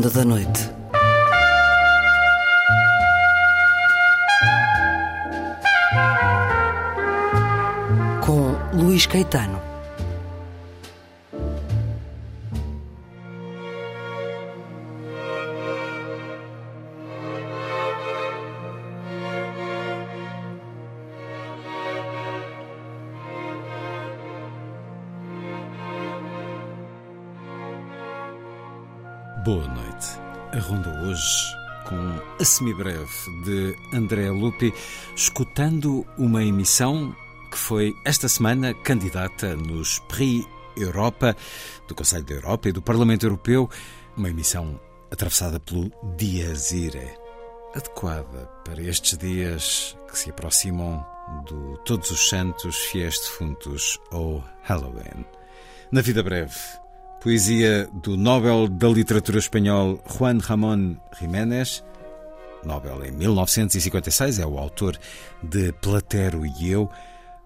ronda da noite. Com Luís Caetano. Semibreve de André Lupi, escutando uma emissão que foi esta semana candidata nos Prix Europa, do Conselho da Europa e do Parlamento Europeu, uma emissão atravessada pelo Dias Irae, adequada para estes dias que se aproximam do Todos os Santos Fiéis Defuntos ou Halloween. Na vida breve, Poesia do Nobel da Literatura Espanhol Juan Ramón Jiménez, Nobel em 1956, é o autor de Platero e Eu.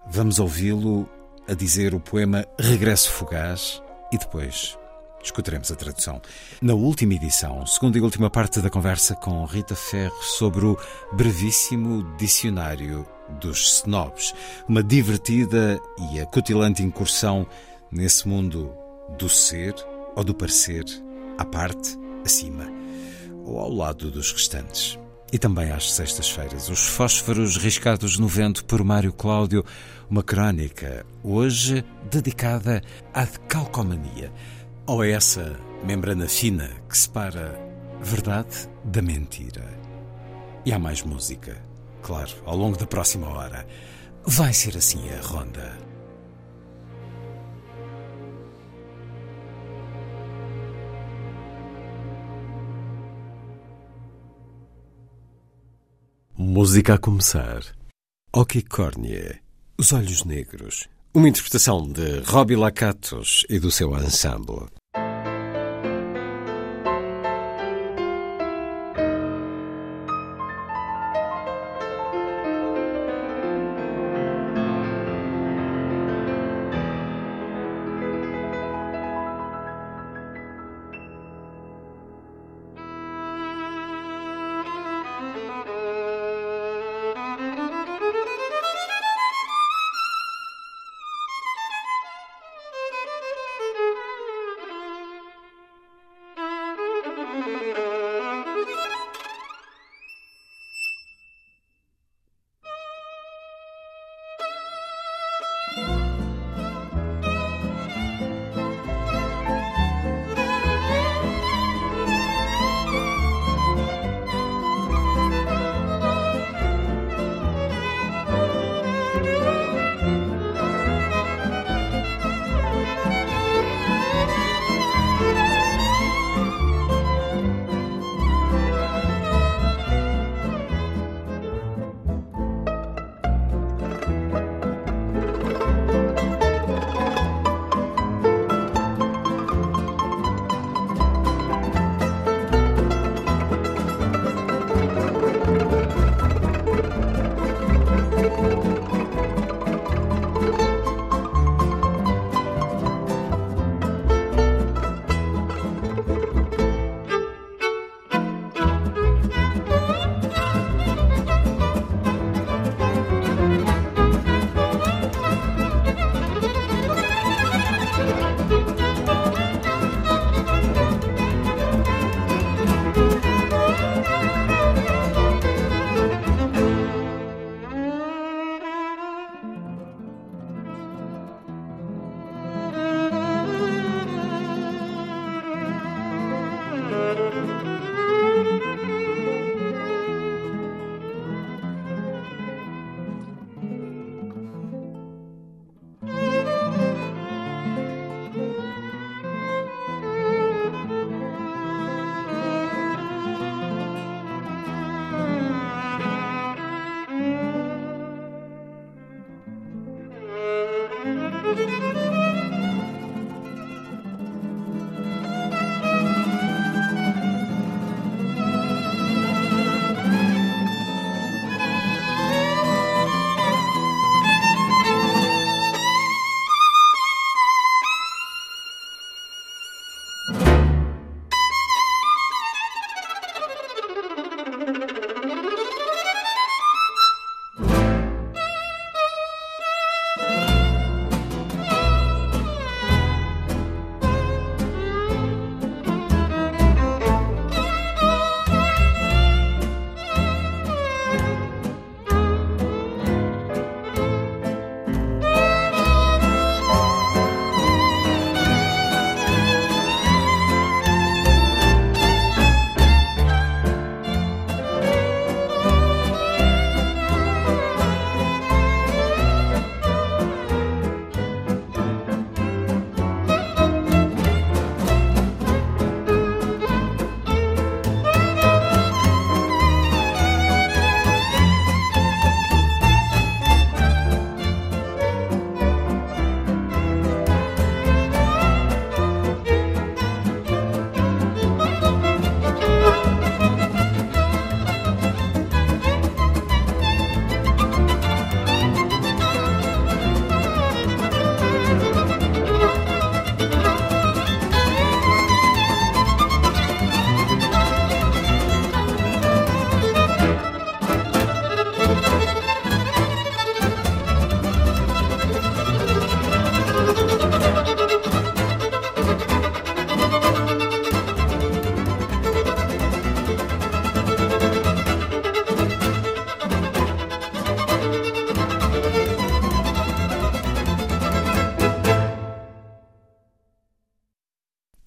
Vamos ouvi-lo a dizer o poema Regresso Fugaz e depois escutaremos a tradução. Na última edição, segunda e última parte da conversa com Rita Ferro sobre o brevíssimo dicionário dos snobs, uma divertida e acutilante incursão nesse mundo do ser ou do parecer, à parte, acima ou ao lado dos restantes. E também às sextas-feiras, os fósforos riscados no vento por Mário Cláudio, uma crónica, hoje dedicada à decalcomania, ou a essa membrana fina que separa verdade da mentira. E há mais música, claro, ao longo da próxima hora. Vai ser assim a ronda. Música a começar. Oki Os Olhos Negros. Uma interpretação de Robbie Lacatos e do seu ensemble.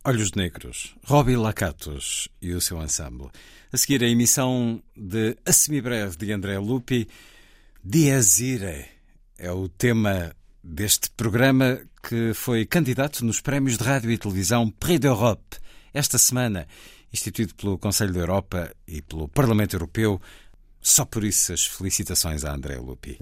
Olhos Negros, Robbie Lacatos e o seu ensemble. A seguir, a emissão de A Semibreve de André Lupi, Dias Ire, é o tema deste programa que foi candidato nos prémios de rádio e televisão Prix d'Europe esta semana, instituído pelo Conselho da Europa e pelo Parlamento Europeu. Só por isso as felicitações a André Lupi.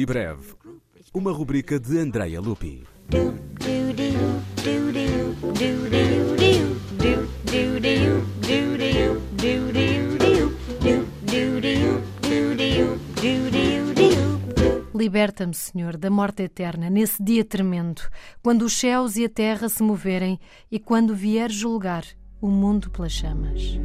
Semibreve, uma rubrica de Andrea Lupi. Liberta-me, Senhor, da morte eterna, nesse dia tremendo, quando os céus e a terra se moverem e quando vier julgar o mundo pelas chamas.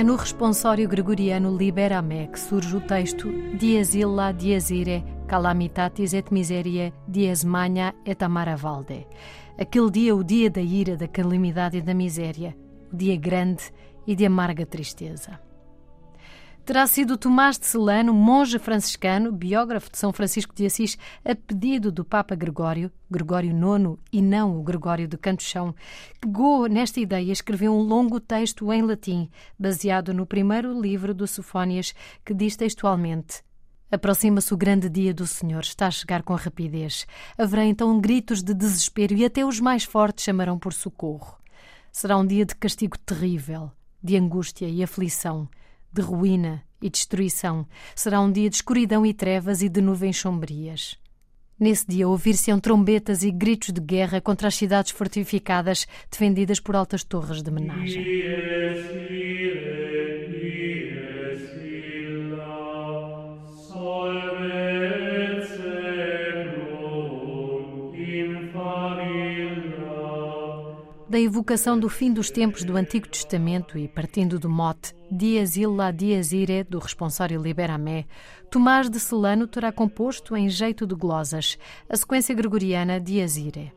É no responsório gregoriano Liberame que surge o texto Dies illa dies ire calamitatis et miserie dies magna et amara valde. Aquele dia, o dia da ira, da calamidade e da miséria, o dia grande e de amarga tristeza. Terá sido Tomás de Celano, monge franciscano, biógrafo de São Francisco de Assis, a pedido do Papa Gregório, Gregório IX e não o Gregório de Cantochão, que Go, nesta ideia, escreveu um longo texto em latim, baseado no primeiro livro do Sofónias, que diz textualmente Aproxima-se o grande dia do Senhor, está a chegar com rapidez. Haverá então gritos de desespero e até os mais fortes chamarão por socorro. Será um dia de castigo terrível, de angústia e aflição de ruína e destruição. Será um dia de escuridão e trevas e de nuvens sombrias. Nesse dia ouvir-se-ão trombetas e gritos de guerra contra as cidades fortificadas defendidas por altas torres de menagem. Da evocação do fim dos tempos do Antigo Testamento e partindo do mote Dias illa dies ire do responsário Liberamé, Tomás de Celano terá composto em jeito de glosas a sequência gregoriana Dies ire.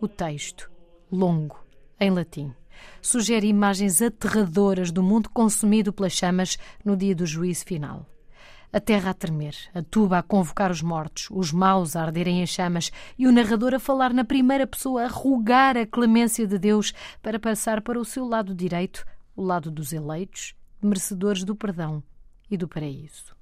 O texto, longo, em latim, sugere imagens aterradoras do mundo consumido pelas chamas no dia do juízo final a terra a tremer, a tuba a convocar os mortos, os maus a arderem em chamas e o narrador a falar na primeira pessoa, a rogar a clemência de Deus para passar para o seu lado direito, o lado dos eleitos, merecedores do perdão e do paraíso.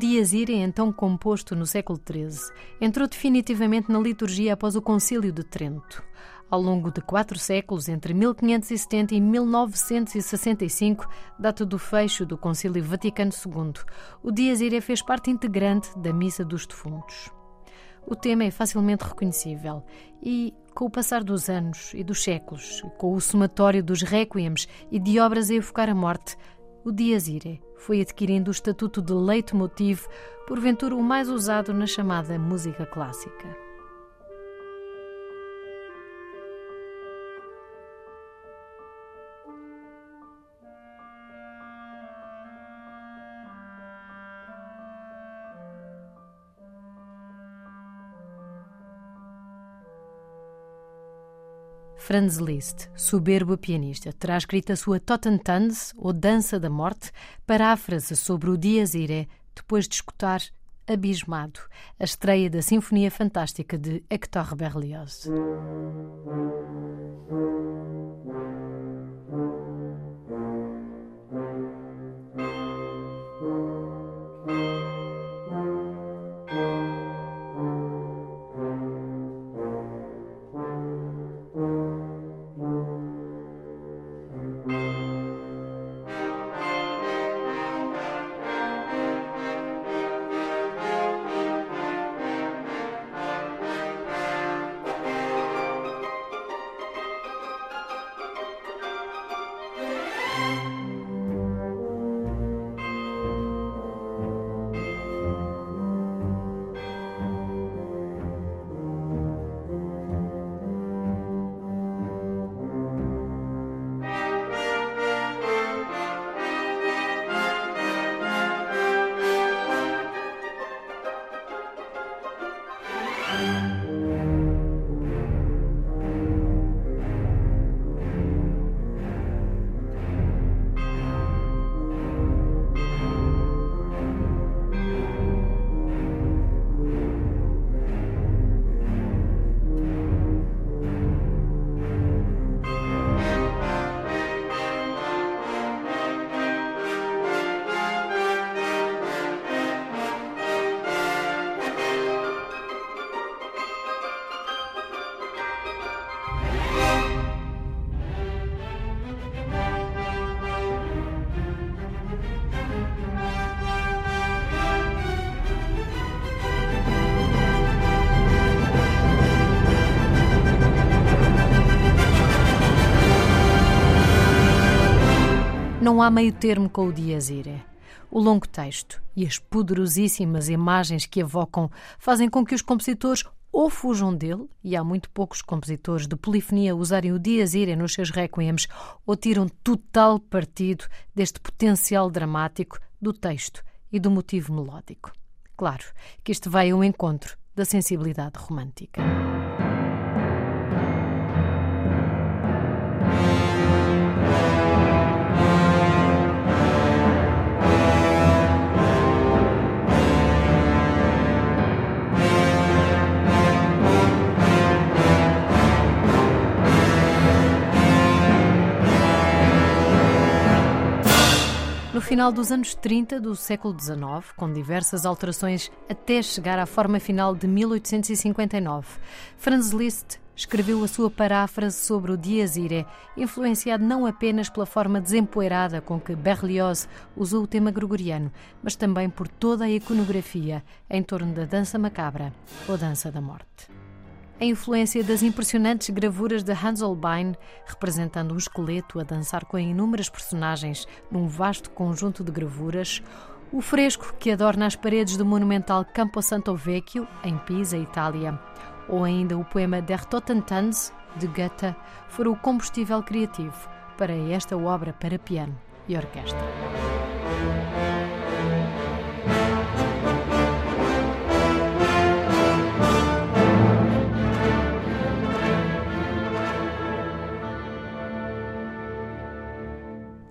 Dias Irae, então composto no século XIII, entrou definitivamente na liturgia após o Concílio de Trento. Ao longo de quatro séculos, entre 1570 e 1965, data do fecho do Concílio Vaticano II, o Dias Irae fez parte integrante da Missa dos Defuntos. O tema é facilmente reconhecível e, com o passar dos anos e dos séculos, com o somatório dos requiems e de obras a evocar a morte, o Dias Irae foi adquirindo o estatuto de leitmotiv, porventura o mais usado na chamada música clássica. Franz Liszt, soberbo pianista, terá escrito a sua Totentanz, ou Dança da Morte, paráfrase sobre o Dies Irae, depois de escutar abismado a estreia da Sinfonia Fantástica de Hector Berlioz. Não há meio termo com o Dias Irae. O longo texto e as poderosíssimas imagens que evocam fazem com que os compositores ou fujam dele, e há muito poucos compositores de polifonia usarem o Dias Irae nos seus requiems, ou tiram total partido deste potencial dramático do texto e do motivo melódico. Claro que isto vai ao encontro da sensibilidade romântica. No final dos anos 30 do século XIX, com diversas alterações até chegar à forma final de 1859, Franz Liszt escreveu a sua paráfrase sobre o Dies Irae, influenciado não apenas pela forma desempoeirada com que Berlioz usou o tema gregoriano, mas também por toda a iconografia em torno da dança macabra ou dança da morte a influência das impressionantes gravuras de Hans Holbein, representando um esqueleto a dançar com inúmeras personagens num vasto conjunto de gravuras, o fresco que adorna as paredes do monumental Campo Santo Vecchio, em Pisa, Itália, ou ainda o poema Der Totentanz, de Goethe, foram o combustível criativo para esta obra para piano e orquestra.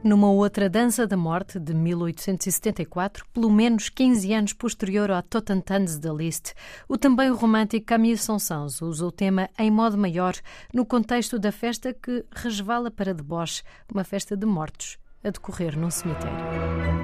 Numa outra Dança da Morte, de 1874, pelo menos 15 anos posterior ao Totentanz da Liszt, o também romântico Camille Saint-Saëns usou o tema em modo maior no contexto da festa que resvala para deboche, uma festa de mortos, a decorrer num cemitério.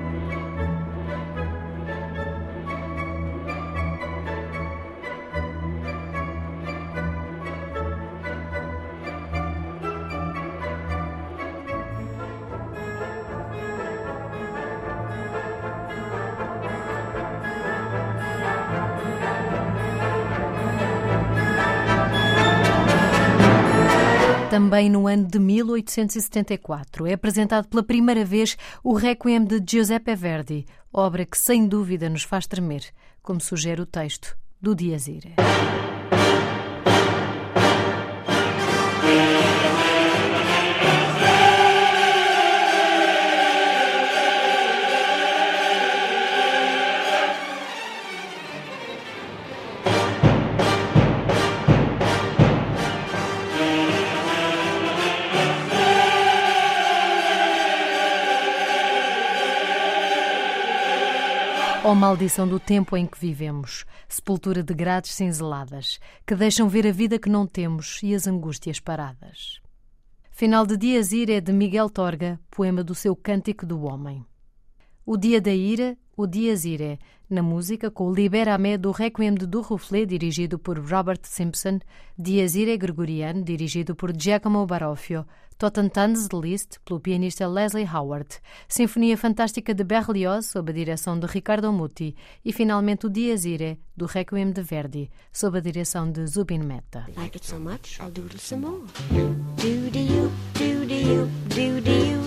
Também no ano de 1874. É apresentado pela primeira vez o Requiem de Giuseppe Verdi, obra que sem dúvida nos faz tremer, como sugere o texto do Dias Irae. Oh, maldição do tempo em que vivemos, sepultura de grades cinzeladas, que deixam ver a vida que não temos e as angústias paradas. Final de Dias Ira é de Miguel Torga, poema do seu Cântico do Homem. O Dia da Ira, o Dias Irae, na música com o Libera-me do Requiem de Durruflé, dirigido por Robert Simpson, Dias Irae Gregoriano, dirigido por Giacomo Baroffio, Totentanz de Liszt, pelo pianista Leslie Howard, Sinfonia Fantástica de Berlioz, sob a direção de Ricardo Muti, e finalmente o Dias Irae, do Requiem de Verdi, sob a direção de Zubin Mehta. Like it so much, I'll doodle some more. Do do you, do do you, do do you, do you, do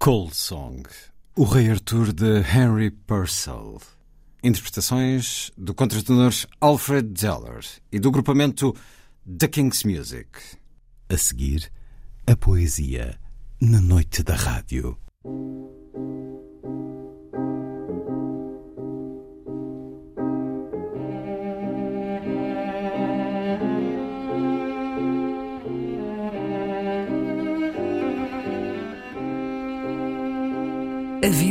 Cold Song, o Rei Arthur de Henry Purcell. Interpretações do contratenor Alfred Zeller e do grupamento The King's Music. A seguir, a poesia na noite da rádio.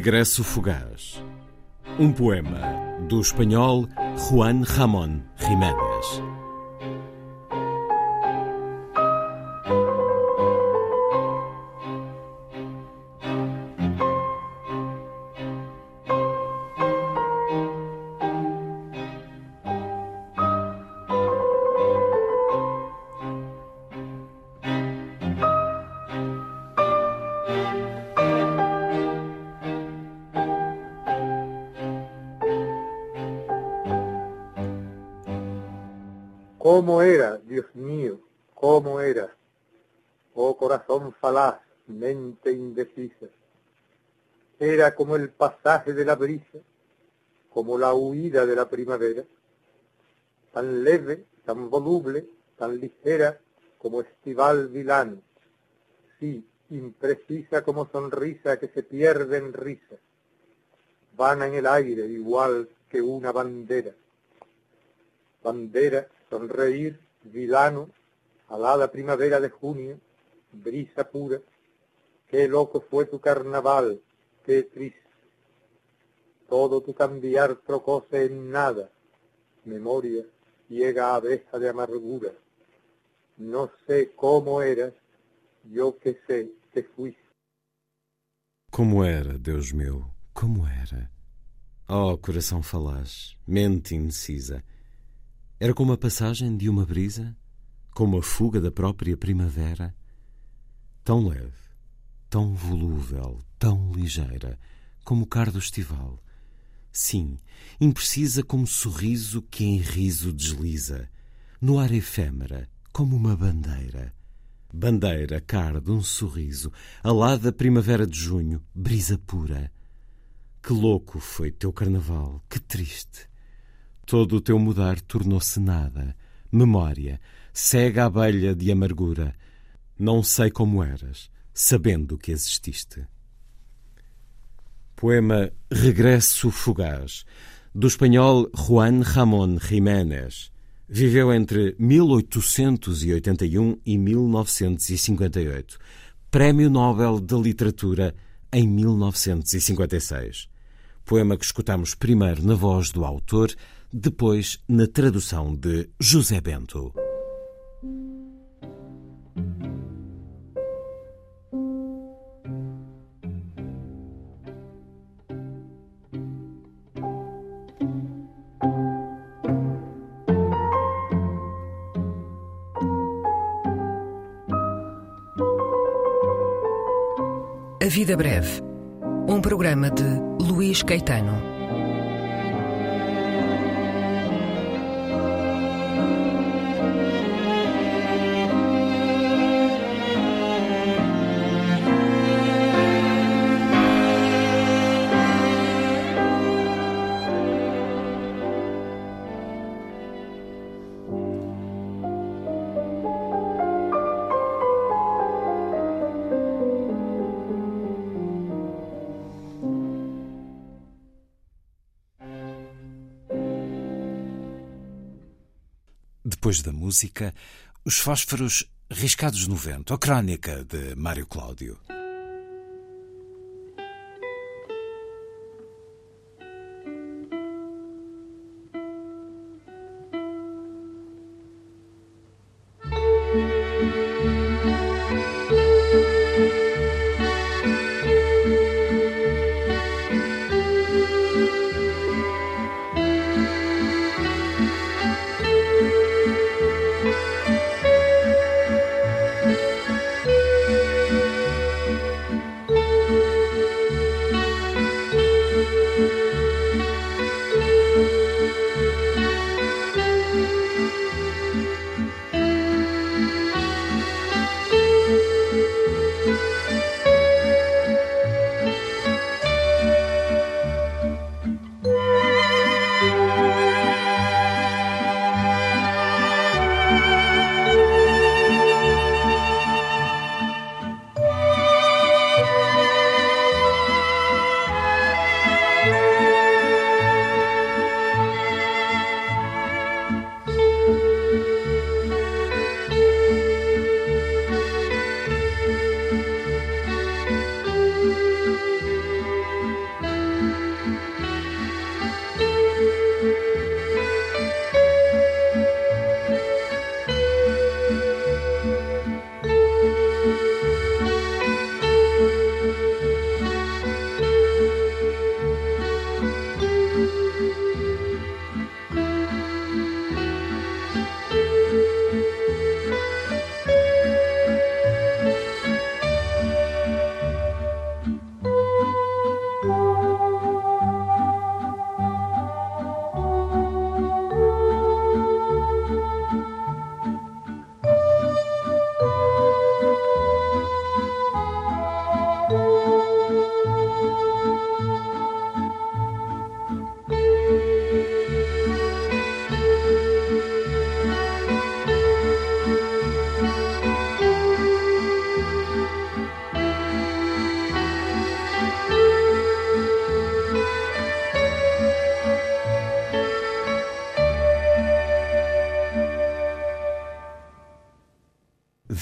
Regresso Fugaz. Um poema do espanhol Juan Ramón Jiménez. ¿Cómo era, Dios mío? ¿Cómo era? Oh corazón falaz, mente indecisa. Era como el pasaje de la brisa, como la huida de la primavera, tan leve, tan voluble, tan ligera como estival vilán, sí, imprecisa como sonrisa que se pierde en risa, vana en el aire igual que una bandera. Bandera sonreír, vilano, alada primavera de junio, brisa pura, qué loco fue tu carnaval, qué triste. Todo tu cambiar trocóse en nada, memoria, ciega abeja de amargura. No sé cómo eras, yo que sé que fuiste. Como era, Deus meu, como era? Oh, coração falaz, mente indecisa. Era como a passagem de uma brisa, como a fuga da própria primavera, tão leve, tão volúvel, tão ligeira, como o cardo estival. Sim, imprecisa como sorriso que em riso desliza, no ar efêmera, como uma bandeira. Bandeira, cardo, um sorriso, alada primavera de junho, brisa pura. Que louco foi teu carnaval, que triste. Todo o teu mudar tornou-se nada, memória, cega abelha de amargura. Não sei como eras, sabendo que exististe. Poema Regresso Fugaz, do espanhol Juan Ramón Jiménez. Viveu entre 1881 e 1958. Prémio Nobel de Literatura em 1956. Poema que escutamos primeiro na voz do autor, depois na tradução de José Bento. A Vida Breve, um programa de Luís Caetano. Depois da música, os fósforos riscados no vento, a crónica de Mário Cláudio.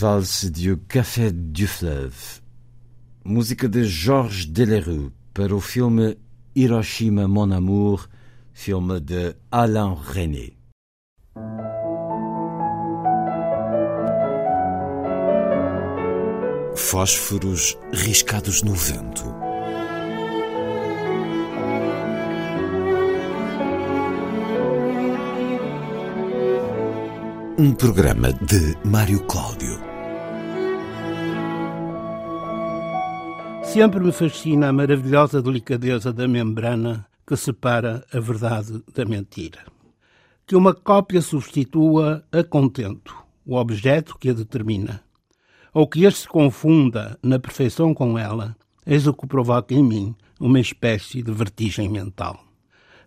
Valse du Café du Fleuve. Música de Georges Delerue para o filme Hiroshima Mon Amour, filme de Alain René. Fósforos riscados no vento. Um programa de Mário Cláudio. Sempre me fascina a maravilhosa delicadeza da membrana que separa a verdade da mentira. Que uma cópia substitua a contento, o objeto que a determina, ou que este se confunda na perfeição com ela, eis o que provoca em mim uma espécie de vertigem mental.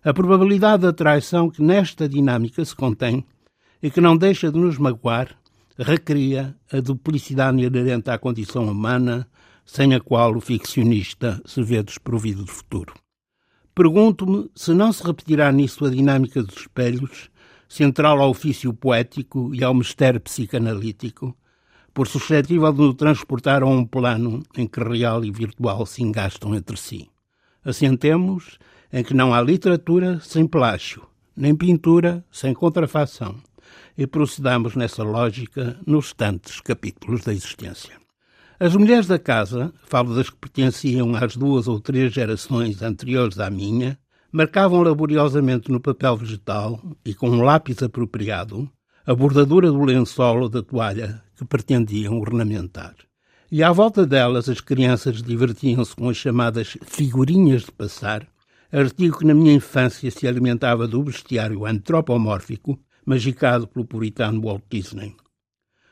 A probabilidade da traição que nesta dinâmica se contém e que não deixa de nos magoar, recria a duplicidade inerente à condição humana, sem a qual o ficcionista se vê desprovido de futuro. Pergunto-me se não se repetirá nisso a dinâmica dos espelhos, central ao ofício poético e ao mistério psicanalítico, por suscetível de nos transportar a um plano em que real e virtual se engastam entre si. Assentemos em que não há literatura sem plágio, nem pintura sem contrafação, e procedamos nessa lógica nos tantos capítulos da existência. As mulheres da casa, falo das que pertenciam às duas ou três gerações anteriores à minha, marcavam laboriosamente no papel vegetal e com um lápis apropriado a bordadura do lençol ou da toalha que pretendiam ornamentar. E à volta delas as crianças divertiam-se com as chamadas figurinhas de passar, artigo que na minha infância se alimentava do bestiário antropomórfico magicado pelo puritano Walt Disney.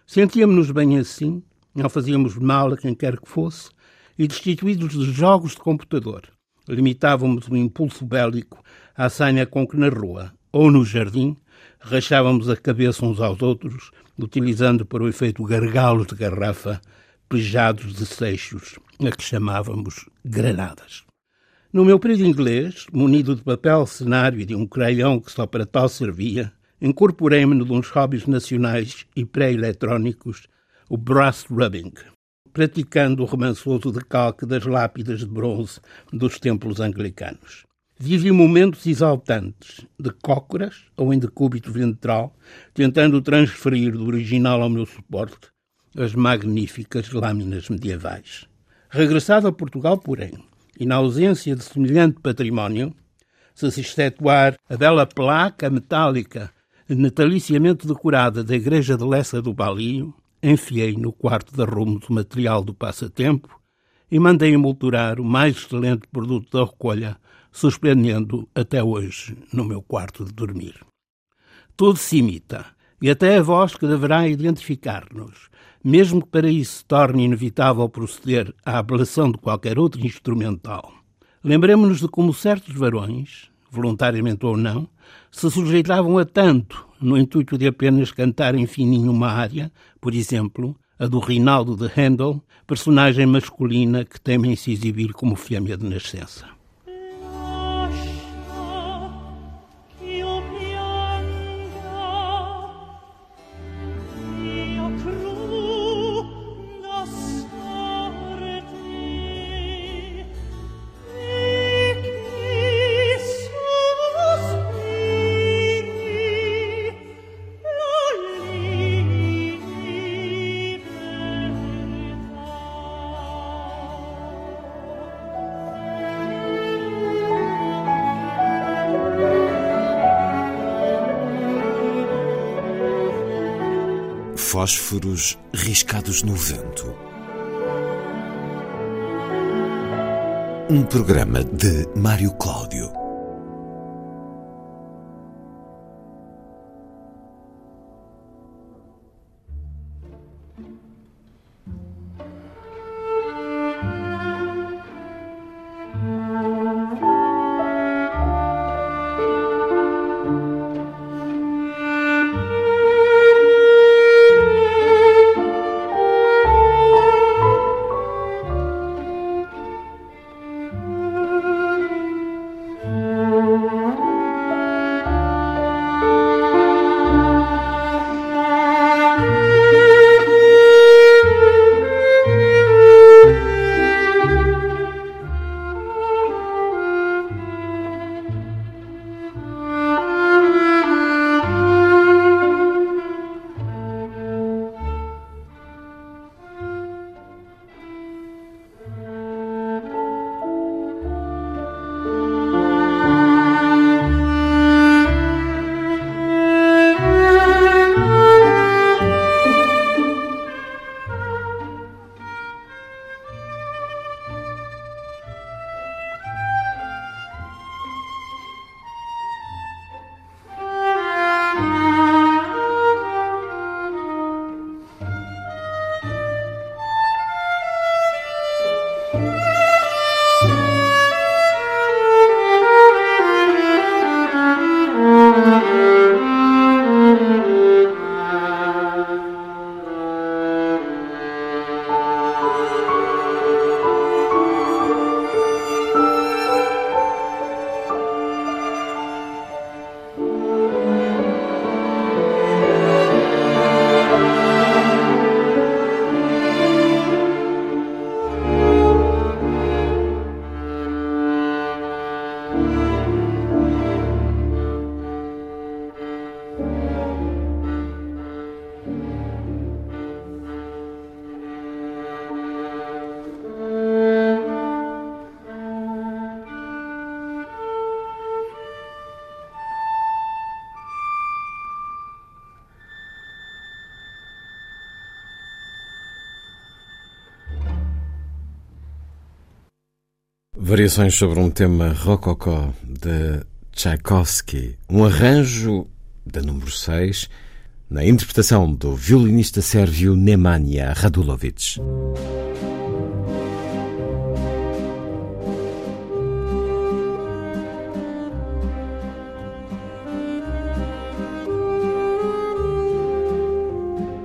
Sentíamos-nos bem assim, não fazíamos mal a quem quer que fosse, e destituídos de jogos de computador, limitávamos o impulso bélico à sanha com que na rua ou no jardim rachávamos a cabeça uns aos outros, utilizando para o efeito gargalos de garrafa pejados de seixos, a que chamávamos granadas. No meu período inglês, munido de papel cenário e de um craião que só para tal servia, incorporei-me num dos hobbies nacionais e pré-eletrónicos, o brass rubbing, praticando o romançoso decalque das lápidas de bronze dos templos anglicanos. Vivi momentos exaltantes, de cócoras ou em decúbito ventral, tentando transferir do original ao meu suporte as magníficas lâminas medievais. Regressado a Portugal, porém, e na ausência de semelhante património, se se excetuar a bela placa metálica nataliciamente decorada da igreja de Lessa do Balio, enfiei no quarto de arrumo do material do passatempo e mandei emoldurar o mais excelente produto da recolha, suspendendo até hoje no meu quarto de dormir. Tudo se imita, e até a voz que deverá identificar-nos, mesmo que para isso torne inevitável proceder à ablação de qualquer outro instrumental. Lembremos-nos de como certos varões, voluntariamente ou não, se sujeitavam a tanto no intuito de apenas cantar em fininho uma área, por exemplo, a do Rinaldo de Handel, personagem masculina que temem se exibir como fêmea de nascença. Fósforos riscados no vento. Um programa de Mário Cláudio. Variações sobre um tema rococó de Tchaikovsky, um arranjo da número 6, na interpretação do violinista sérvio Nemanja Radulovic.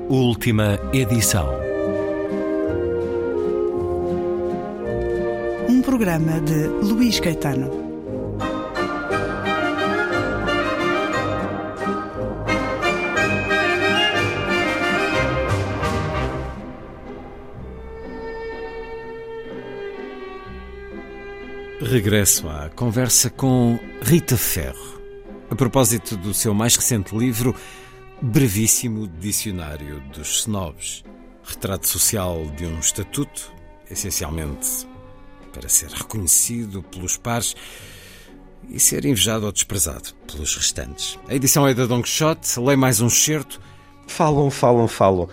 Última edição. Programa de Luís Caetano. Regresso à conversa com Rita Ferro, a propósito do seu mais recente livro brevíssimo dicionário dos snobs, retrato social de um estatuto, essencialmente para ser reconhecido pelos pares e ser invejado ou desprezado pelos restantes. A edição é da Don Quixote, leio mais um excerto. Falam, falam, falam,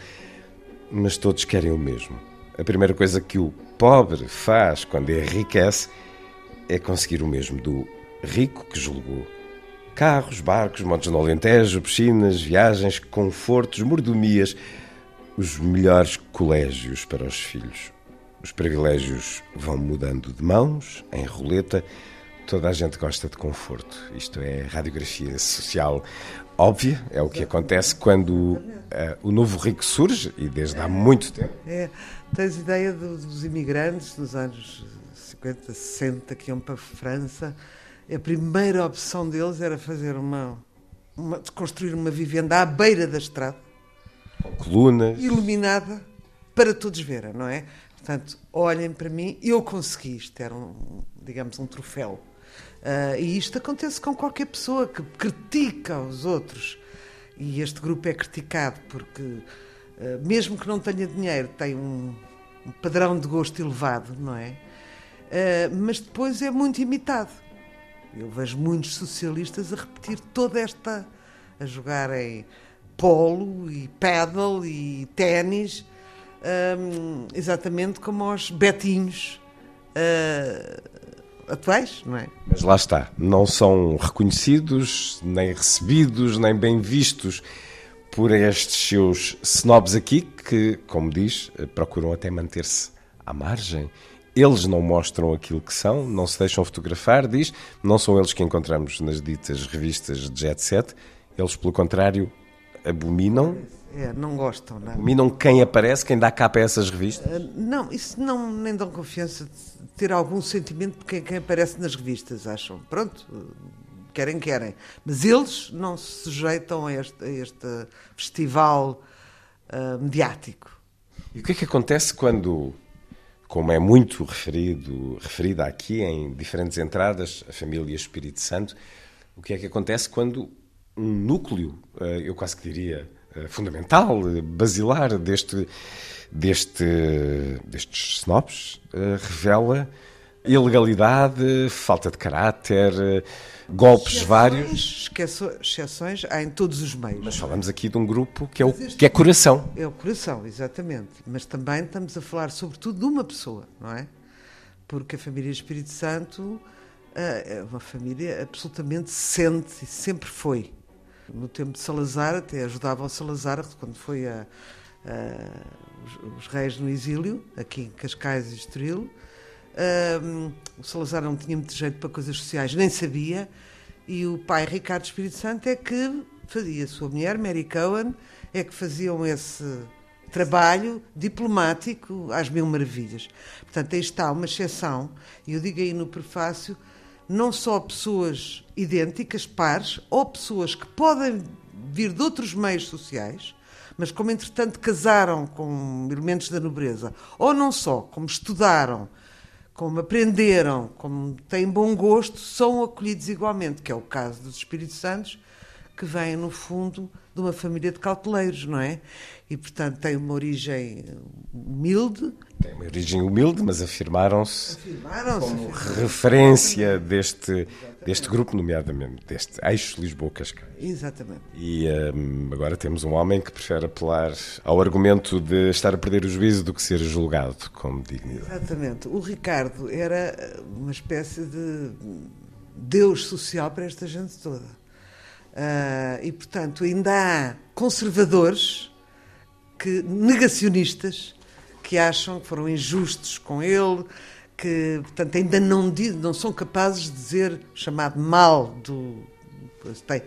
mas todos querem o mesmo. A primeira coisa que o pobre faz quando enriquece é conseguir o mesmo do rico que julgou Carros, barcos, montes no Alentejo, piscinas, viagens, confortos, mordomias, os melhores colégios para os filhos. Os privilégios vão mudando de mãos, em roleta. Toda a gente gosta de conforto. Isto é radiografia social óbvia, é o que acontece quando uh, o novo rico surge e desde há muito tempo. É, tens ideia dos imigrantes dos anos 50, 60 que iam para a França a primeira opção deles era fazer uma, uma construir uma vivenda à beira da estrada, com colunas, iluminada para todos verem, não é? Portanto, olhem para mim, eu consegui isto, era um, digamos, um troféu. Uh, e isto acontece com qualquer pessoa que critica os outros. E este grupo é criticado porque, uh, mesmo que não tenha dinheiro, tem um, um padrão de gosto elevado, não é? Uh, mas depois é muito imitado. Eu vejo muitos socialistas a repetir toda esta. a jogarem polo e paddle e ténis, um, exatamente como os betinhos uh, atuais, não é? Mas lá está, não são reconhecidos, nem recebidos, nem bem vistos por estes seus snobs aqui, que, como diz, procuram até manter-se à margem eles não mostram aquilo que são, não se deixam fotografar, diz, não são eles que encontramos nas ditas revistas de jet set, eles, pelo contrário, abominam. É, não gostam, não. Abominam quem aparece, quem dá capa a essas revistas? Uh, não, isso não nem dão confiança de ter algum sentimento de quem, quem aparece nas revistas, acham. Pronto, querem, querem. Mas eles não se sujeitam a este, a este festival uh, mediático. E o que é que acontece quando como é muito referido, referida aqui em diferentes entradas, a família Espírito Santo, o que é que acontece quando um núcleo, eh, eu quase que diria fundamental, basilar deste, deste, destes snobs, eh, revela ilegalidade, falta de caráter, golpes exceções, vários. Exceções há em todos os meios. Mas falamos aqui de um grupo que é, o, que é coração. É o coração, exatamente. Mas também estamos a falar sobretudo de uma pessoa, não é? Porque a família Espírito Santo eh, é uma família absolutamente sente e sempre foi. No tempo de Salazar, até ajudava o Salazar, quando foi a, a, os, os, reis no exílio, aqui em Cascais e Estoril, um, o Salazar não tinha muito jeito para coisas sociais, nem sabia, e o pai Ricardo Espírito Santo é que fazia, a sua mulher, Mary Cohen, é que faziam esse trabalho diplomático às mil maravilhas. Portanto, aí está uma exceção, e eu digo aí no prefácio, não só pessoas idênticas, pares, ou pessoas que podem vir de outros meios sociais, mas como entretanto casaram com elementos da nobreza, ou não só, como estudaram, como aprenderam, como têm bom gosto, são acolhidos igualmente, que é o caso dos Espíritos Santos, que vêm, no fundo, de uma família de cauteleiros, não é? E, portanto, têm uma origem humilde Tem uma origem humilde, mas afirmaram-se Afirmaram-se. como afirmaram-se. referência deste, deste grupo, nomeadamente deste eixo Lisboa-Cascais. Exatamente. E hum, agora temos um homem que prefere apelar ao argumento de estar a perder o juízo do que ser julgado com dignidade. Exatamente. O Ricardo era uma espécie de Deus social para esta gente toda. Ah, e, portanto, ainda há conservadores, que, negacionistas, que acham que foram injustos com ele, que, portanto, ainda não, não são capazes de dizer chamado mal do. Tem,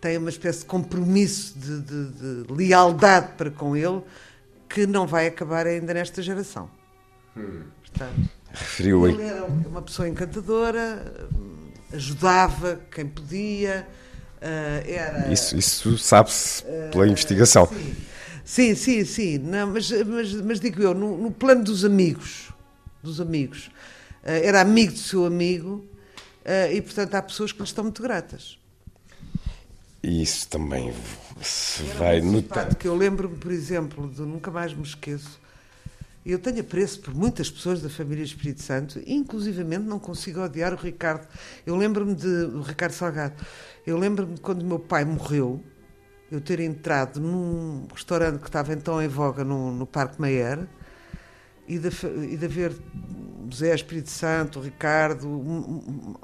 tem uma espécie de compromisso de, de- de lealdade para com ele que não vai acabar ainda nesta geração. Portanto, Referiu ele era uma pessoa encantadora, hum, ajudava quem podia, era. Isso, isso sabe-se pela investigação. Sim, sim, sim. Não, mas, mas, mas digo eu, no, no plano dos amigos, dos amigos, ah, era amigo do seu amigo ah, e, portanto, há pessoas que lhe estão muito gratas. Isso também se vai notar. Que eu lembro-me, por exemplo, de nunca mais me esqueço. Eu tenho apreço por muitas pessoas da família Espírito Santo, inclusivamente não consigo odiar o Ricardo. Eu lembro-me de o Ricardo Salgado. Eu lembro-me quando meu pai morreu, eu ter entrado num restaurante que estava então em voga no, no Parque Mayer e de, e de haver José Espírito Santo, Ricardo, um- um-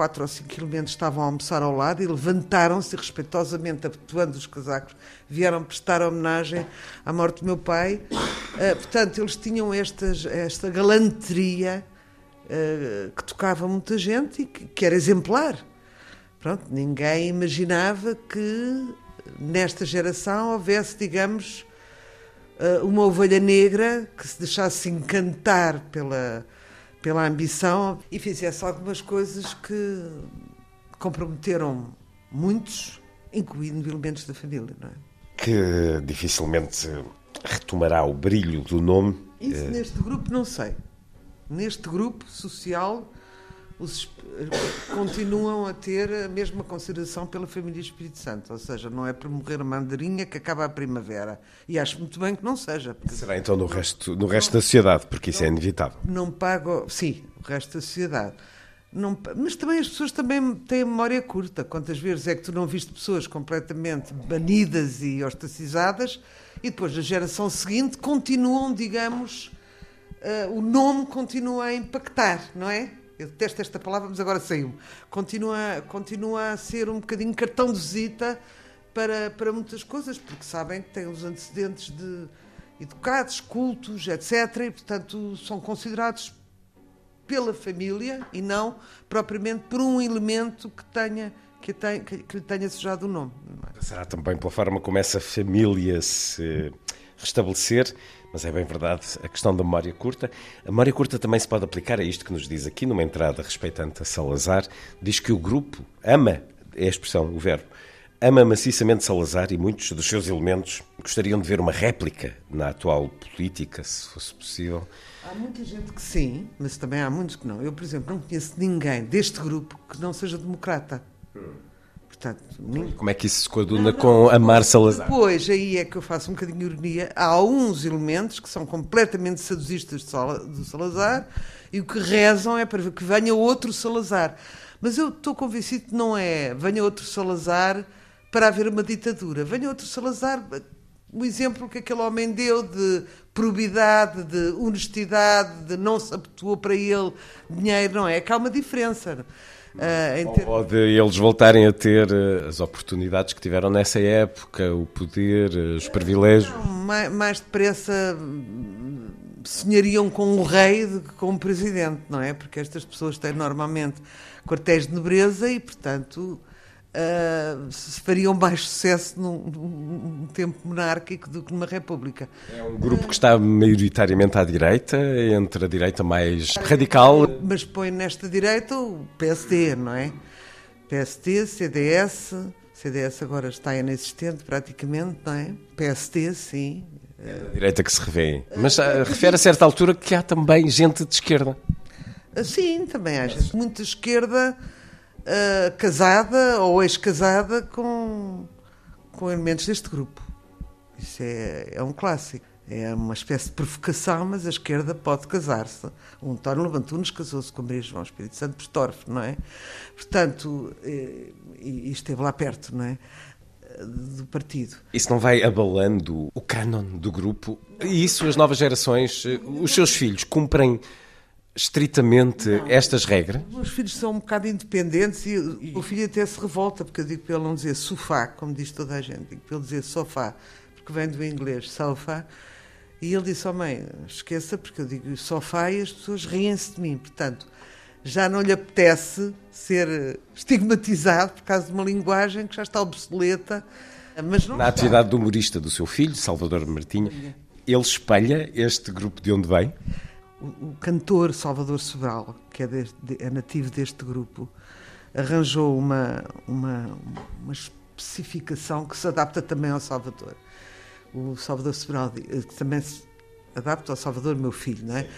quatro ou cinco elementos estavam a almoçar ao lado e levantaram-se respeitosamente, abotoando os casacos, vieram prestar homenagem à morte do meu pai. Eh, portanto, eles tinham estas, esta galanteria eh, que tocava muita gente e que, que era exemplar. Pronto, ninguém imaginava que nesta geração houvesse, digamos, eh, uma ovelha negra que se deixasse encantar pela, pela ambição e fizesse algumas coisas que comprometeram muitos, incluindo elementos da família, não é? Que dificilmente retomará o brilho do nome. Isso neste grupo não sei. Neste grupo social os esp- continuam a ter a mesma consideração pela família Espírito Santo, ou seja, não é por morrer a mandarinha que acaba a primavera. E acho muito bem que não seja, Será então no resto, no resto da sociedade, porque isso é inevitável. não pago, sim, o resto da sociedade. Não, mas também as pessoas também têm memória curta. Quantas vezes é que tu não viste pessoas completamente banidas e ostracizadas e depois na geração seguinte continuam, digamos, eh, o nome continua a impactar, não é? Eu detesto esta palavra, mas agora saiu. Continua, continua a ser um bocadinho cartão de visita para, para muitas coisas, porque sabem que têm os antecedentes de educados, cultos, etc. E, portanto, são considerados pela família e não propriamente por um elemento que tenha que, tenha, que, que lhe tenha sujado o nome. é? Será também pela forma como essa família se restabelecer, mas é bem verdade a questão da memória curta. A memória curta também se pode aplicar a isto que nos diz aqui numa entrada respeitante a Salazar. Diz que o grupo ama, é a expressão, o verbo, ama maciçamente Salazar e muitos dos seus elementos gostariam de ver uma réplica na atual política, se fosse possível. Há muita gente que sim, mas também há muitos que não. Eu, por exemplo, não conheço ninguém deste grupo que não seja democrata. Portanto, ninguém. Como é que isso se coaduna com amar Salazar? Depois, aí é que eu faço um bocadinho de ironia, há alguns elementos que são completamente Sala- do Salazar e o que rezam é para que venha outro Salazar. Mas eu estou convencido que não é venha outro Salazar para haver uma ditadura. Venha outro Salazar, o exemplo que aquele homem deu de probidade, de honestidade, de não se habituou para ele dinheiro, não é? Que há uma diferença. Ah, em ter- Ou de eles voltarem a ter eh, as oportunidades que tiveram nessa época, o poder, eh, os privilégios. Não, mais, mais depressa sonhariam com um rei do que com um presidente, não é? Porque estas pessoas têm normalmente quartéis de nobreza e, portanto, se fariam mais sucesso num, num tempo monárquico do que numa república. É um grupo que está maioritariamente à direita, entre a direita mais radical. Mas põe nesta direita o PSD, não é? PSD, CDS, CDS agora está inexistente praticamente, não é? PSD, sim. A direita que se revê. Mas ah, refere a certa altura que há também gente de esquerda. Ah, Sim, também há gente muito de esquerda ah, casada ou ex-casada com, com elementos deste grupo. Isso é, é um clássico. É uma espécie de provocação, mas a esquerda pode casar-se. O António Levantunes casou-se com Maria João Espírito Santo Bestorf, não é? Portanto, e, e esteve lá perto, não é? do partido. Isso não vai abalando o cânon do grupo? E isso as novas gerações, os seus filhos, cumprem estritamente não. estas regras? Os meus filhos são um bocado independentes e o filho até se revolta, porque eu digo para ele não dizer sofá, como diz toda a gente, digo para ele dizer sofá, porque vem do inglês sofa. E ele disse: Oh mãe, esqueça, porque eu digo sofá e as pessoas riem-se de mim. Portanto, já não lhe apetece ser estigmatizado por causa de uma linguagem que já está obsoleta. Mas Na está. atividade do humorista do seu filho, Salvador Martinha, ele espelha este grupo de onde vem? O, o cantor Salvador Sobral, que é, deste, é, nativo deste grupo, arranjou uma, uma, uma especificação que se adapta também ao Salvador. O Salvador Sobral, que também se adapta ao Salvador, meu filho, não é?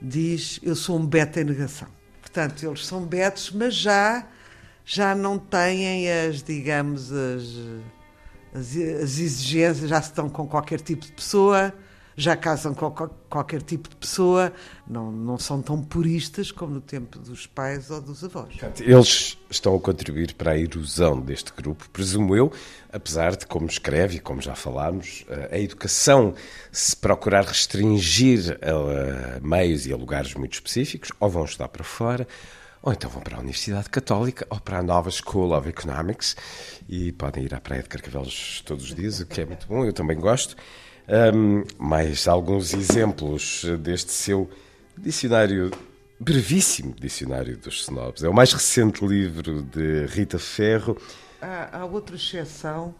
diz: Eu sou um beta em negação. Portanto, eles são betos, mas já, já não têm as, digamos, as, as, as exigências, já estão com qualquer tipo de pessoa já casam com qualquer tipo de pessoa, não, não são tão puristas como no tempo dos pais ou dos avós. Eles estão a contribuir para a erosão deste grupo, presumo eu, apesar de, como escreve e como já falámos, a educação se procurar restringir a meios e a lugares muito específicos, ou vão estudar para fora, ou então vão para a Universidade Católica ou para a nova School of Economics e podem ir à Praia de Carcavelos todos os dias, o que é muito bom, eu também gosto. Um, mais alguns exemplos deste seu dicionário, brevíssimo dicionário dos snobs. É o mais recente livro de Rita Ferro. Há, há outra exceção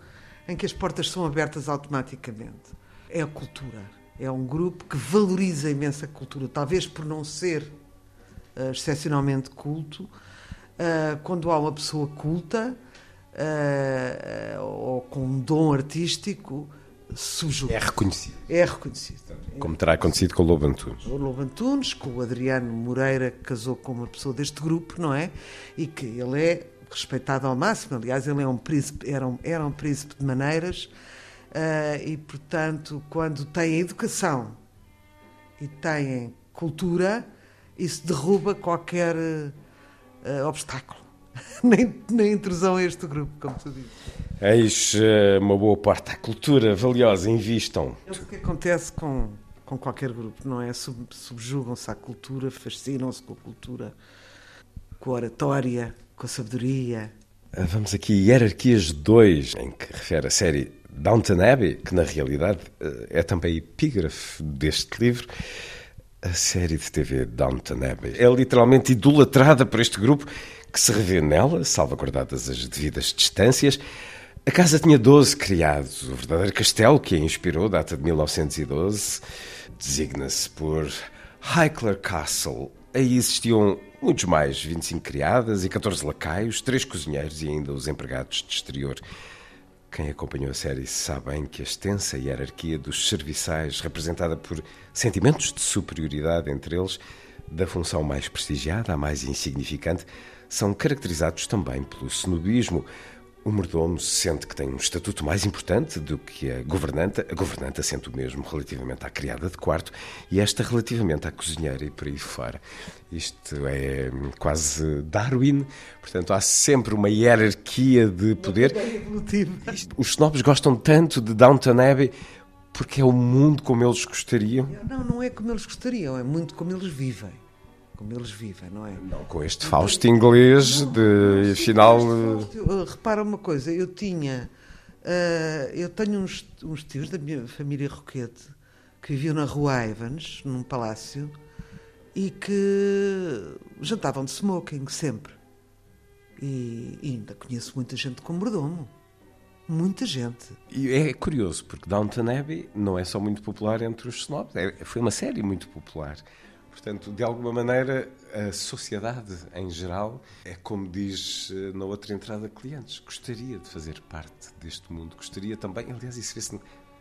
em que as portas são abertas automaticamente. É a cultura. É um grupo que valoriza imenso a cultura, talvez por não ser uh, excepcionalmente culto. Uh, quando há uma pessoa culta uh, ou com um dom artístico, É reconhecido. É reconhecido. Como terá acontecido com o Lobo Antunes. O Lobo Antunes, com o Adriano Moreira, que casou com uma pessoa deste grupo, não é? E que ele é respeitado ao máximo. Aliás, ele é um príncipe, era, um, era um príncipe de maneiras uh, e, portanto, quando tem educação e tem cultura, isso derruba qualquer uh, obstáculo. nem, nem intrusão a este grupo, como tu dizes. Eis uh, uma boa parte da cultura valiosa, invistam. É o que acontece com, com qualquer grupo, não é? Sub, subjugam-se à cultura, fascinam-se com a cultura, com a oratória, com a sabedoria. Ah, vamos aqui, Hierarquias 2, em que refere a série Downton Abbey, que na realidade ah, é também epígrafe deste livro. A série de TV Downton Abbey é literalmente idolatrada por este grupo que se revê nela, salvaguardadas as devidas distâncias. A casa tinha 12 criados. O verdadeiro castelo que a inspirou data de 1912. Designa-se por Highclere Castle. Aí existiam muitos mais, 25 criadas e 14 lacaios, 3 cozinheiros e ainda os empregados de exterior. Quem acompanhou a série sabe bem que a extensa hierarquia dos serviçais, representada por sentimentos de superioridade entre eles, da função mais prestigiada à mais insignificante, são caracterizados também pelo snobismo. O mordomo sente que tem um estatuto mais importante do que a governanta, a governanta sente o mesmo relativamente à criada de quarto e esta relativamente à cozinheira e por aí fora. Isto é quase Darwin, portanto há sempre uma hierarquia de poder. Os snobs gostam tanto de Downton Abbey porque é o mundo como eles gostariam. Não, não é como eles gostariam, é muito como eles vivem como eles vivem, não é? Não, com este Fausto inglês de final. Fausto, repara uma coisa, eu tinha. Uh, eu tenho uns, uns tios da minha família Roquete que viviam na rua Evans, num palácio, e que jantavam de smoking sempre. E, e ainda conheço muita gente com mordomo. Muita gente. E é curioso, porque Downton Abbey não é só muito popular entre os snobs, é, foi uma série muito popular. Portanto, de alguma maneira, a sociedade em geral é como diz eh, na outra entrada clientes, gostaria de fazer parte deste mundo, gostaria também, aliás, isso vê-se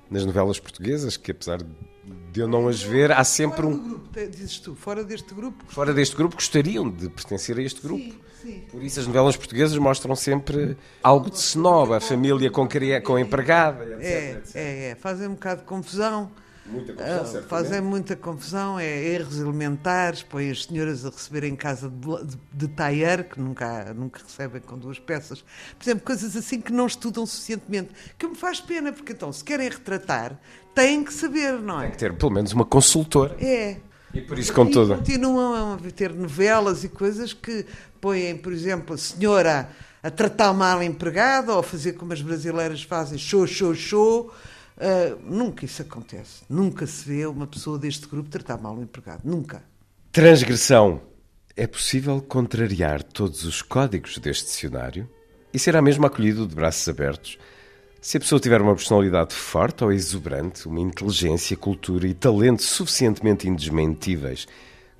nas novelas portuguesas, que apesar de eu não as ver, há sempre fora um. Grupo, dizes tu, fora deste grupo. Fora deste grupo, gostariam de pertencer a este grupo. Sim, sim. Por isso as novelas portuguesas mostram sempre algo de snob, a família com, com empregada, etc. É, é, é, fazem um bocado de confusão Muita confusão, uh, fazem muita confusão, é erros elementares, põem as senhoras a receber em casa de, de, de tailleur, que nunca, nunca recebem com duas peças. Por exemplo, coisas assim que não estudam suficientemente, que me faz pena, porque então, se querem retratar, têm que saber, não é? Tem que ter pelo menos uma consultora. É. E por isso, com tudo. Continuam a ter novelas e coisas que põem, por exemplo, a senhora a tratar mal a empregada ou a fazer como as brasileiras fazem, show, show, show. Uh, nunca isso acontece. Nunca se vê uma pessoa deste grupo tratar mal o empregado. Nunca. Transgressão. É possível contrariar todos os códigos deste dicionário e será mesmo acolhido de braços abertos se a pessoa tiver uma personalidade forte ou exuberante, uma inteligência, cultura e talento suficientemente indesmentíveis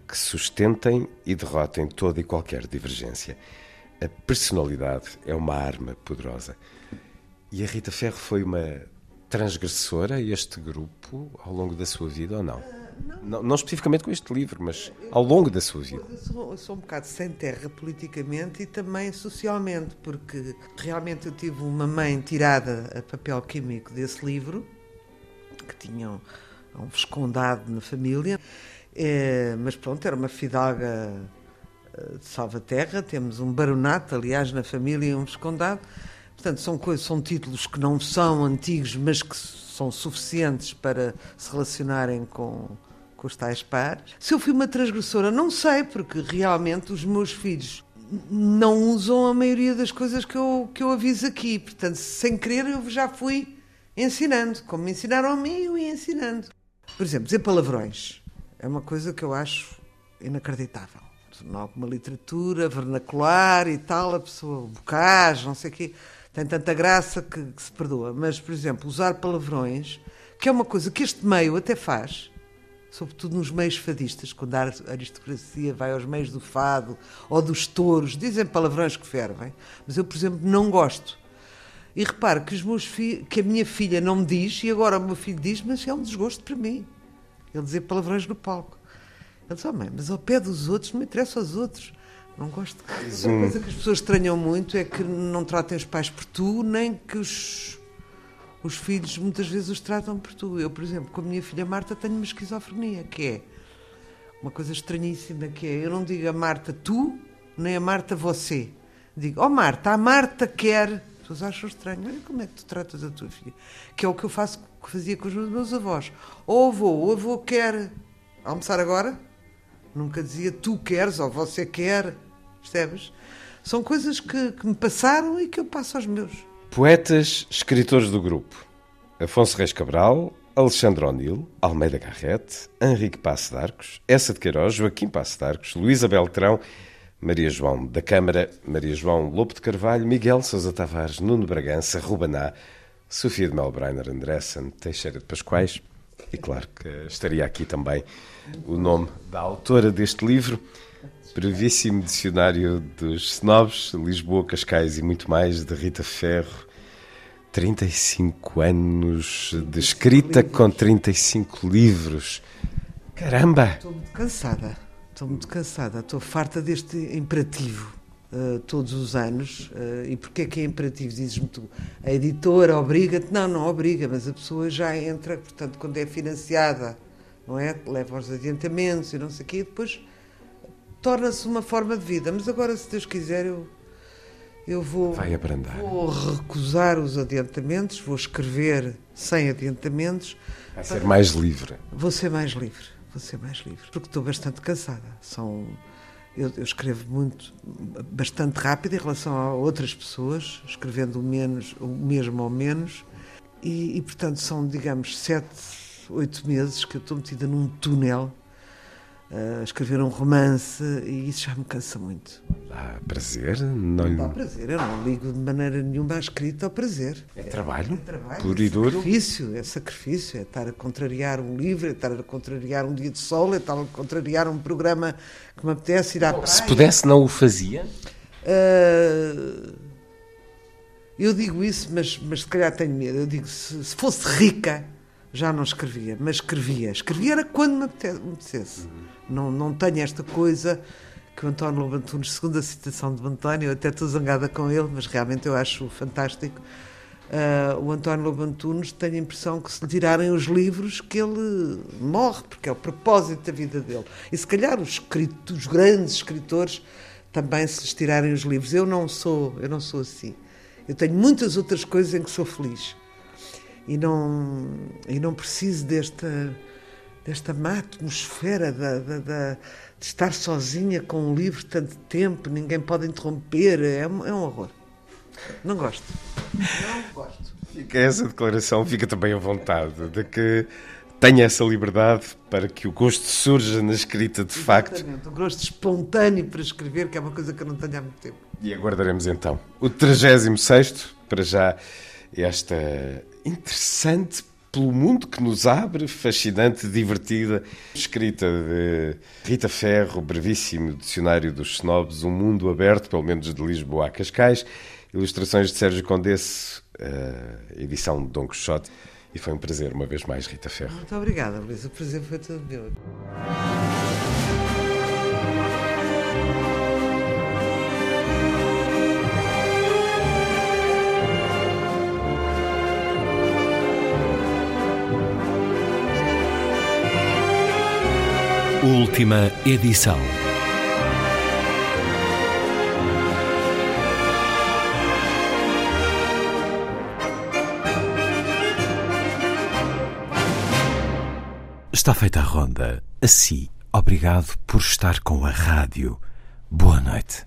que sustentem e derrotem toda e qualquer divergência. A personalidade é uma arma poderosa. E a Rita Ferro foi uma transgressora a este grupo ao longo da sua vida ou não? Não, não especificamente com este livro, mas ao longo da sua vida. Eu sou, eu sou um bocado sem terra politicamente e também socialmente, porque realmente eu tive uma mãe tirada a papel químico desse livro, que tinha um, um escondado na família, é, mas pronto, era uma fidalga eh, de Salvaterra, temos um baronato, aliás, na família e um escondado. Portanto, são, coisas, são títulos que não são antigos, mas que são suficientes para se relacionarem com, com os tais pares. Se eu fui uma transgressora, não sei, porque realmente os meus filhos não usam a maioria das coisas que eu, que eu aviso aqui. Portanto, sem querer, eu já fui ensinando. Como me ensinaram a mim, eu ia ensinando. Por exemplo, dizer palavrões é uma coisa que eu acho inacreditável em alguma literatura vernacular e tal, a pessoa, bocage, não sei o quê, tem tanta graça que, que, se perdoa. Mas, por exemplo, usar palavrões, que é uma coisa que este meio até faz, sobretudo nos meios fadistas, quando a aristocracia vai aos meios do fado ou dos touros, dizem palavrões que fervem, mas eu, por exemplo, não gosto. E repare que, os meus que a minha filha não me diz, e agora o meu filho diz, mas é um desgosto para mim. Ele dizer palavrões no palco. Ele disse, oh mãe, mas ao pé dos outros não me interessa aos outros. Não gosto. De... Uma coisa que as pessoas estranham muito é que não tratem os pais por tu, nem que os, os filhos muitas vezes os tratam por tu. Eu, por exemplo, com a minha filha Marta tenho uma esquizofrenia, que é uma coisa estranhíssima, que é eu não digo a Marta tu, nem a Marta você. Digo, ó oh, Marta, a Marta quer. As pessoas acham estranho. Olha como é que tu tratas a tua filha. Que é o que eu faço, que fazia com os meus avós. Ou avô, o avô quer almoçar agora? Nunca dizia tu queres ou você quer, percebes? São coisas que, que me passaram e que eu passo aos meus. Poetas, escritores do grupo: Afonso Reis Cabral, Alexandre O'Neill, Almeida Garrete, Henrique Passo de Arcos, Essa de Queiroz, Joaquim Passo de Arcos, Luísa Beltrão, Maria João da Câmara, Maria João Lopo de Carvalho, Miguel Sousa Tavares, Nuno Bragança, Rubaná, Sofia de Melbreiner, Andressen, Teixeira de Pascoais e claro que estaria aqui também o nome da autora deste livro, brevíssimo dicionário dos snobs, Lisboa, Cascais e muito mais, de Rita Ferro. 35 anos de escrita com 35 livros. Caramba! Estou muito cansada, estou muito cansada, estou farta deste imperativo. Uh, todos os anos. Uh, e porquê que é imperativo? Dizes-me tu, a editora obriga-te? Não, não obriga, mas a pessoa já entra, portanto, quando é financiada não é? Leva aos adiantamentos e não sei o quê, e depois torna-se uma forma de vida. Mas agora, se Deus quiser, eu, eu vou, vou recusar os adiantamentos, vou escrever sem adiantamentos. Vai ser mais livre. Vou ser mais livre, vou ser mais livre, porque estou bastante cansada. São, eu, eu escrevo muito, bastante rápido em relação a outras pessoas, escrevendo o, menos, o mesmo ou menos, e, e portanto são, digamos, sete oito meses que eu estou metida num túnel a escrever um romance e isso já me cansa muito. Dá prazer? Não, não dá prazer, eu não ligo de maneira nenhuma à escrita ao prazer. É, trabalho? É trabalho, puro é e duro? sacrifício, é sacrifício, é estar a contrariar um livro, é estar a contrariar um dia de sol, é estar a contrariar um programa que me apetece ir à praia. Se pudesse, não o fazia? Uh, eu digo isso, mas, mas se calhar tenho medo. Eu digo, se, se fosse rica já não escrevia, mas escrevia. Escrevia era quando me apetecesse. Uhum. Não, não tenho esta coisa que o António Lobo Antunes, segunda citação de António, eu até estou zangada com ele, mas realmente eu acho fantástico. Uh, o António Lobo Antunes tenho a impressão que se lhe tirarem os livros que ele morre, porque é o propósito da vida dele. E se calhar os, escritos, os grandes escritores também se lhes tirarem os livros. Eu não sou, eu não sou assim. Eu tenho muitas outras coisas em que sou feliz. E não, e não preciso desta, desta má atmosfera da, da, da, de estar sozinha com um livro tanto tempo, ninguém pode interromper. É um, é um horror. Não gosto. Não gosto. Fica essa declaração, fica também à vontade de que tenha essa liberdade para que o gosto surja na escrita de Exatamente, facto. O gosto espontâneo para escrever, que é uma coisa que eu não tenho há muito tempo. E aguardaremos então o 36 para já esta interessante pelo mundo que nos abre, fascinante, divertida, escrita de Rita Ferro, brevíssimo dicionário dos snobs, um mundo aberto, pelo menos de Lisboa a Cascais, ilustrações de Sérgio Condesse, edição de Dom Quixote, e foi um prazer uma vez mais, Rita Ferro. Muito obrigada, Luísa, o prazer foi todo meu. Última edição. Está feita a ronda. Assim, obrigado por estar com a rádio. Boa noite.